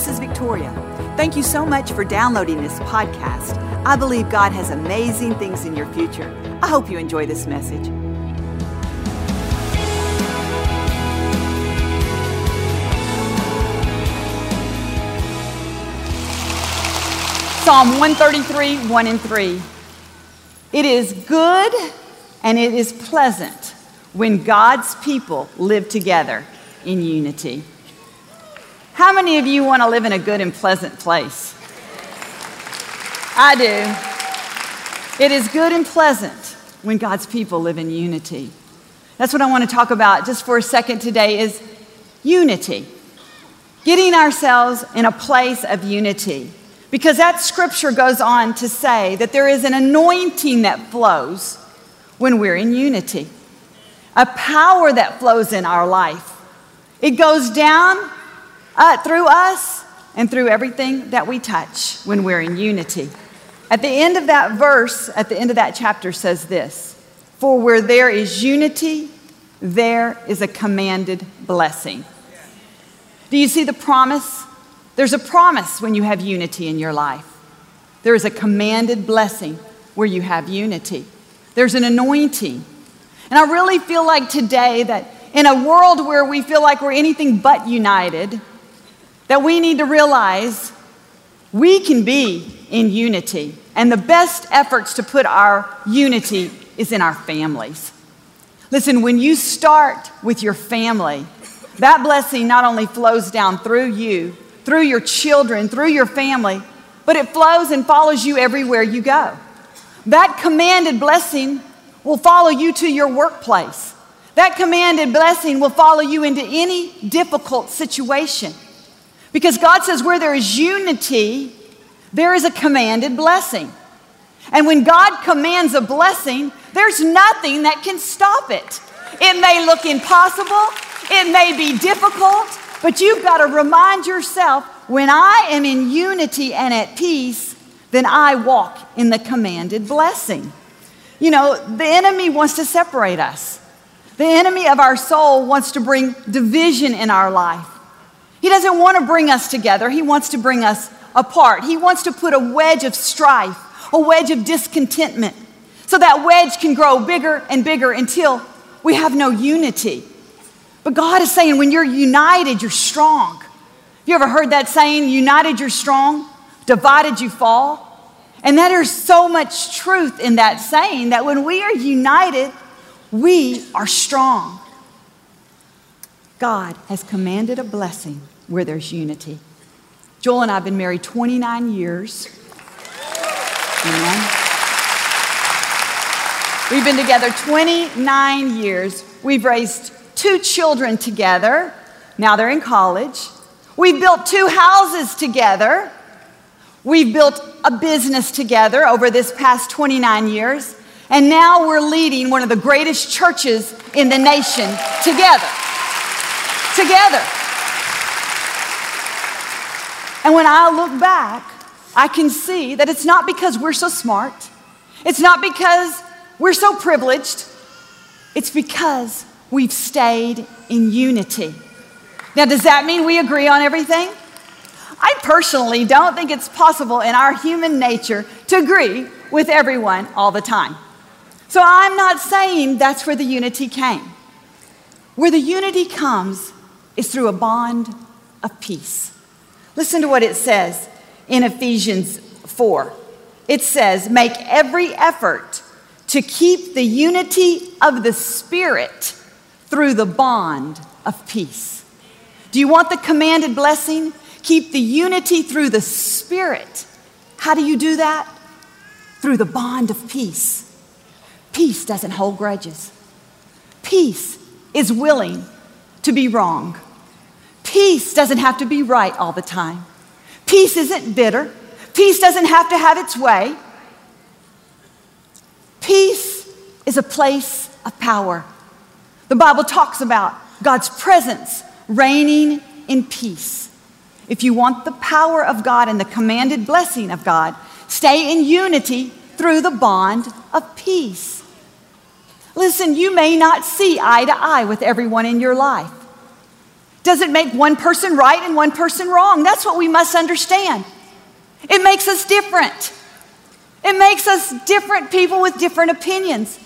this is Victoria. Thank you so much for downloading this podcast. I believe God has amazing things in your future. I hope you enjoy this message. Psalm 133, 1 and 3. It is good and it is pleasant when God's people live together in unity. How many of you want to live in a good and pleasant place? I do. It is good and pleasant when God's people live in unity. That's what I want to talk about just for a second today is unity. Getting ourselves in a place of unity. Because that scripture goes on to say that there is an anointing that flows when we're in unity, a power that flows in our life. It goes down uh, through us and through everything that we touch when we're in unity. At the end of that verse, at the end of that chapter, says this For where there is unity, there is a commanded blessing. Do you see the promise? There's a promise when you have unity in your life. There is a commanded blessing where you have unity. There's an anointing. And I really feel like today that in a world where we feel like we're anything but united, that we need to realize we can be in unity. And the best efforts to put our unity is in our families. Listen, when you start with your family, that blessing not only flows down through you, through your children, through your family, but it flows and follows you everywhere you go. That commanded blessing will follow you to your workplace. That commanded blessing will follow you into any difficult situation. Because God says where there is unity, there is a commanded blessing. And when God commands a blessing, there's nothing that can stop it. It may look impossible, it may be difficult, but you've got to remind yourself when I am in unity and at peace, then I walk in the commanded blessing. You know, the enemy wants to separate us. The enemy of our soul wants to bring division in our life. He doesn't want to bring us together, He wants to bring us apart. He wants to put a wedge of strife, a wedge of discontentment, so that wedge can grow bigger and bigger until we have no unity. But God is saying when you're united, you're strong. You ever heard that saying, united, you're strong, divided, you fall? And there's so much truth in that saying that when we are united, we are strong. God has commanded a blessing where there's unity. Joel and I have been married 29 years. Amen. We've been together 29 years. We've raised two children together. Now they're in college. We've built two houses together. We've built a business together over this past 29 years. And now we're leading one of the greatest churches in the nation together together. And when I look back, I can see that it's not because we're so smart, it's not because we're so privileged, it's because we've stayed in unity. Now, does that mean we agree on everything? I personally don't think it's possible in our human nature to agree with everyone all the time. So I'm not saying that's where the unity came. Where the unity comes is through a bond of peace. Listen to what it says in Ephesians 4. It says, Make every effort to keep the unity of the Spirit through the bond of peace. Do you want the commanded blessing? Keep the unity through the Spirit. How do you do that? Through the bond of peace. Peace doesn't hold grudges. Peace is willing to be wrong. Peace doesn't have to be right all the time. Peace isn't bitter. Peace doesn't have to have its way. Peace is a place of power. The Bible talks about God's presence reigning in peace. If you want the power of God and the commanded blessing of God, stay in unity through the bond of peace. Listen, you may not see eye to eye with everyone in your life. Doesn't make one person right and one person wrong. That's what we must understand. It makes us different. It makes us different people with different opinions.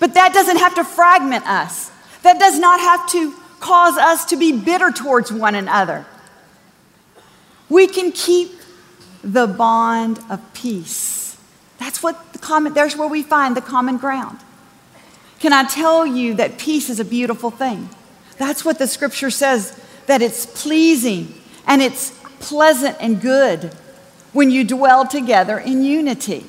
But that doesn't have to fragment us. That does not have to cause us to be bitter towards one another. We can keep the bond of peace. That's what the common, there's where we find the common ground. Can I tell you that peace is a beautiful thing? That's what the scripture says, that it's pleasing and it's pleasant and good when you dwell together in unity.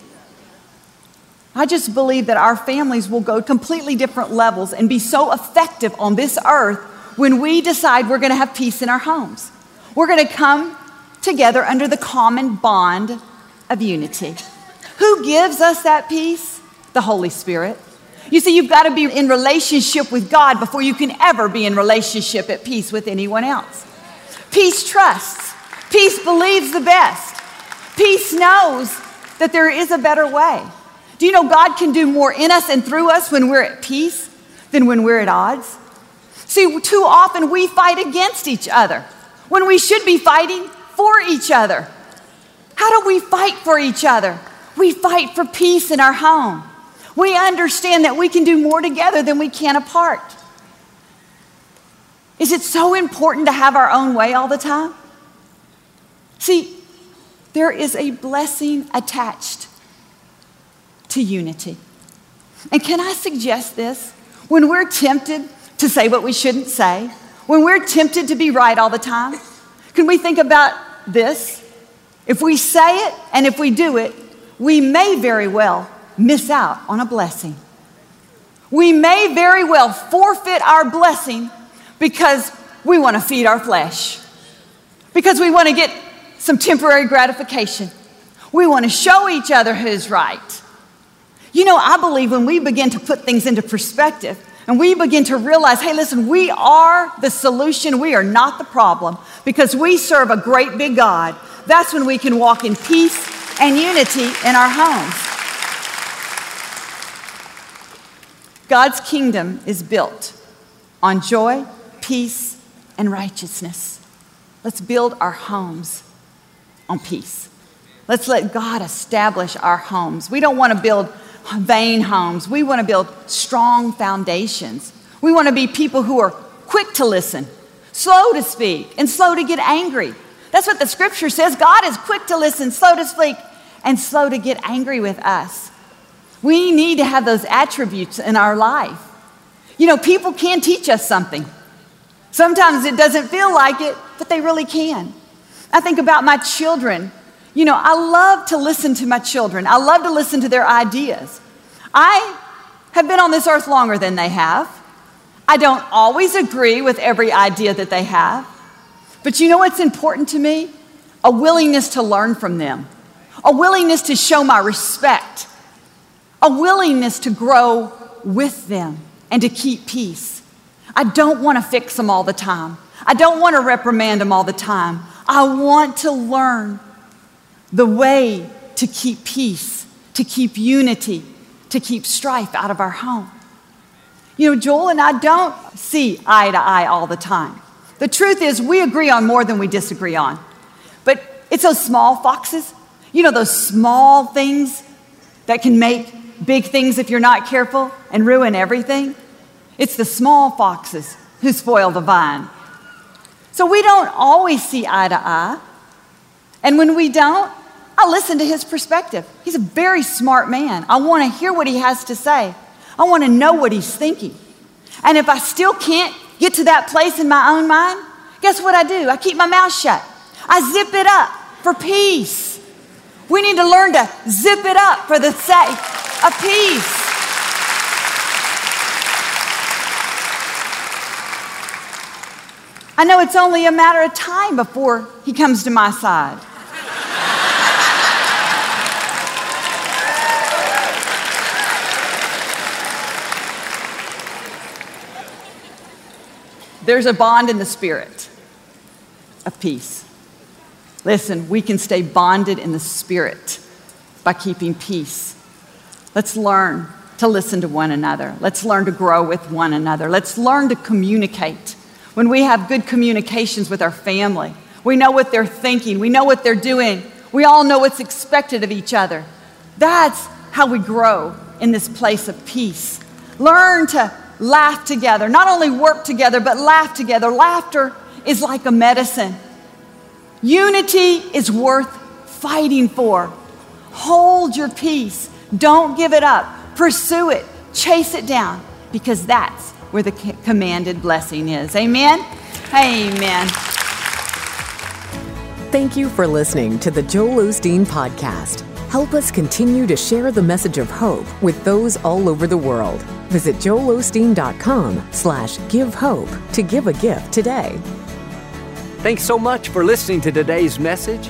I just believe that our families will go completely different levels and be so effective on this earth when we decide we're going to have peace in our homes. We're going to come together under the common bond of unity. Who gives us that peace? The Holy Spirit. You see, you've got to be in relationship with God before you can ever be in relationship at peace with anyone else. Peace trusts. Peace believes the best. Peace knows that there is a better way. Do you know God can do more in us and through us when we're at peace than when we're at odds? See, too often we fight against each other when we should be fighting for each other. How do we fight for each other? We fight for peace in our home. We understand that we can do more together than we can apart. Is it so important to have our own way all the time? See, there is a blessing attached to unity. And can I suggest this? When we're tempted to say what we shouldn't say, when we're tempted to be right all the time, can we think about this? If we say it and if we do it, we may very well miss out on a blessing. We may very well forfeit our blessing because we want to feed our flesh, because we want to get some temporary gratification. We want to show each other who's right. You know, I believe when we begin to put things into perspective and we begin to realize, hey, listen, we are the solution, we are not the problem, because we serve a great big God, that's when we can walk in peace and unity in our homes. God's kingdom is built on joy, peace, and righteousness. Let's build our homes on peace. Let's let God establish our homes. We don't want to build vain homes. We want to build strong foundations. We want to be people who are quick to listen, slow to speak, and slow to get angry. That's what the scripture says. God is quick to listen, slow to speak, and slow to get angry with us. We need to have those attributes in our life. You know, people can teach us something. Sometimes it doesn't feel like it, but they really can. I think about my children. You know, I love to listen to my children, I love to listen to their ideas. I have been on this earth longer than they have. I don't always agree with every idea that they have. But you know what's important to me? A willingness to learn from them, a willingness to show my respect, a willingness to grow with them and to keep peace. I don't want to fix them all the time. I don't want to reprimand them all the time. I want to learn the way to keep peace, to keep unity, to keep strife out of our home. You know, Joel and I don't see eye to eye all the time. The truth is, we agree on more than we disagree on. But it's those small foxes, you know, those small things that can make big things if you're not careful and ruin everything. It's the small foxes who spoil the vine. So we don't always see eye to eye. And when we don't, I listen to his perspective. He's a very smart man. I want to hear what he has to say, I want to know what he's thinking. And if I still can't get to that place in my own mind, guess what I do? I keep my mouth shut. I zip it up for peace. We need to learn to zip it up for the sake of peace. I know it's only a matter of time before he comes to my side. There's a bond in the spirit of peace. Listen, we can stay bonded in the spirit by keeping peace. Let's learn to listen to one another. Let's learn to grow with one another. Let's learn to communicate when we have good communications with our family. We know what they're thinking, we know what they're doing, we all know what's expected of each other. That's how we grow in this place of peace. Learn to laugh together, not only work together, but laugh together. Laughter is like a medicine. Unity is worth fighting for. Hold your peace. Don't give it up. Pursue it. Chase it down because that's where the commanded blessing is. Amen? Amen. Thank you for listening to the Joel Osteen Podcast. Help us continue to share the message of hope with those all over the world. Visit joelosteen.com slash give hope to give a gift today. Thanks so much for listening to today's message.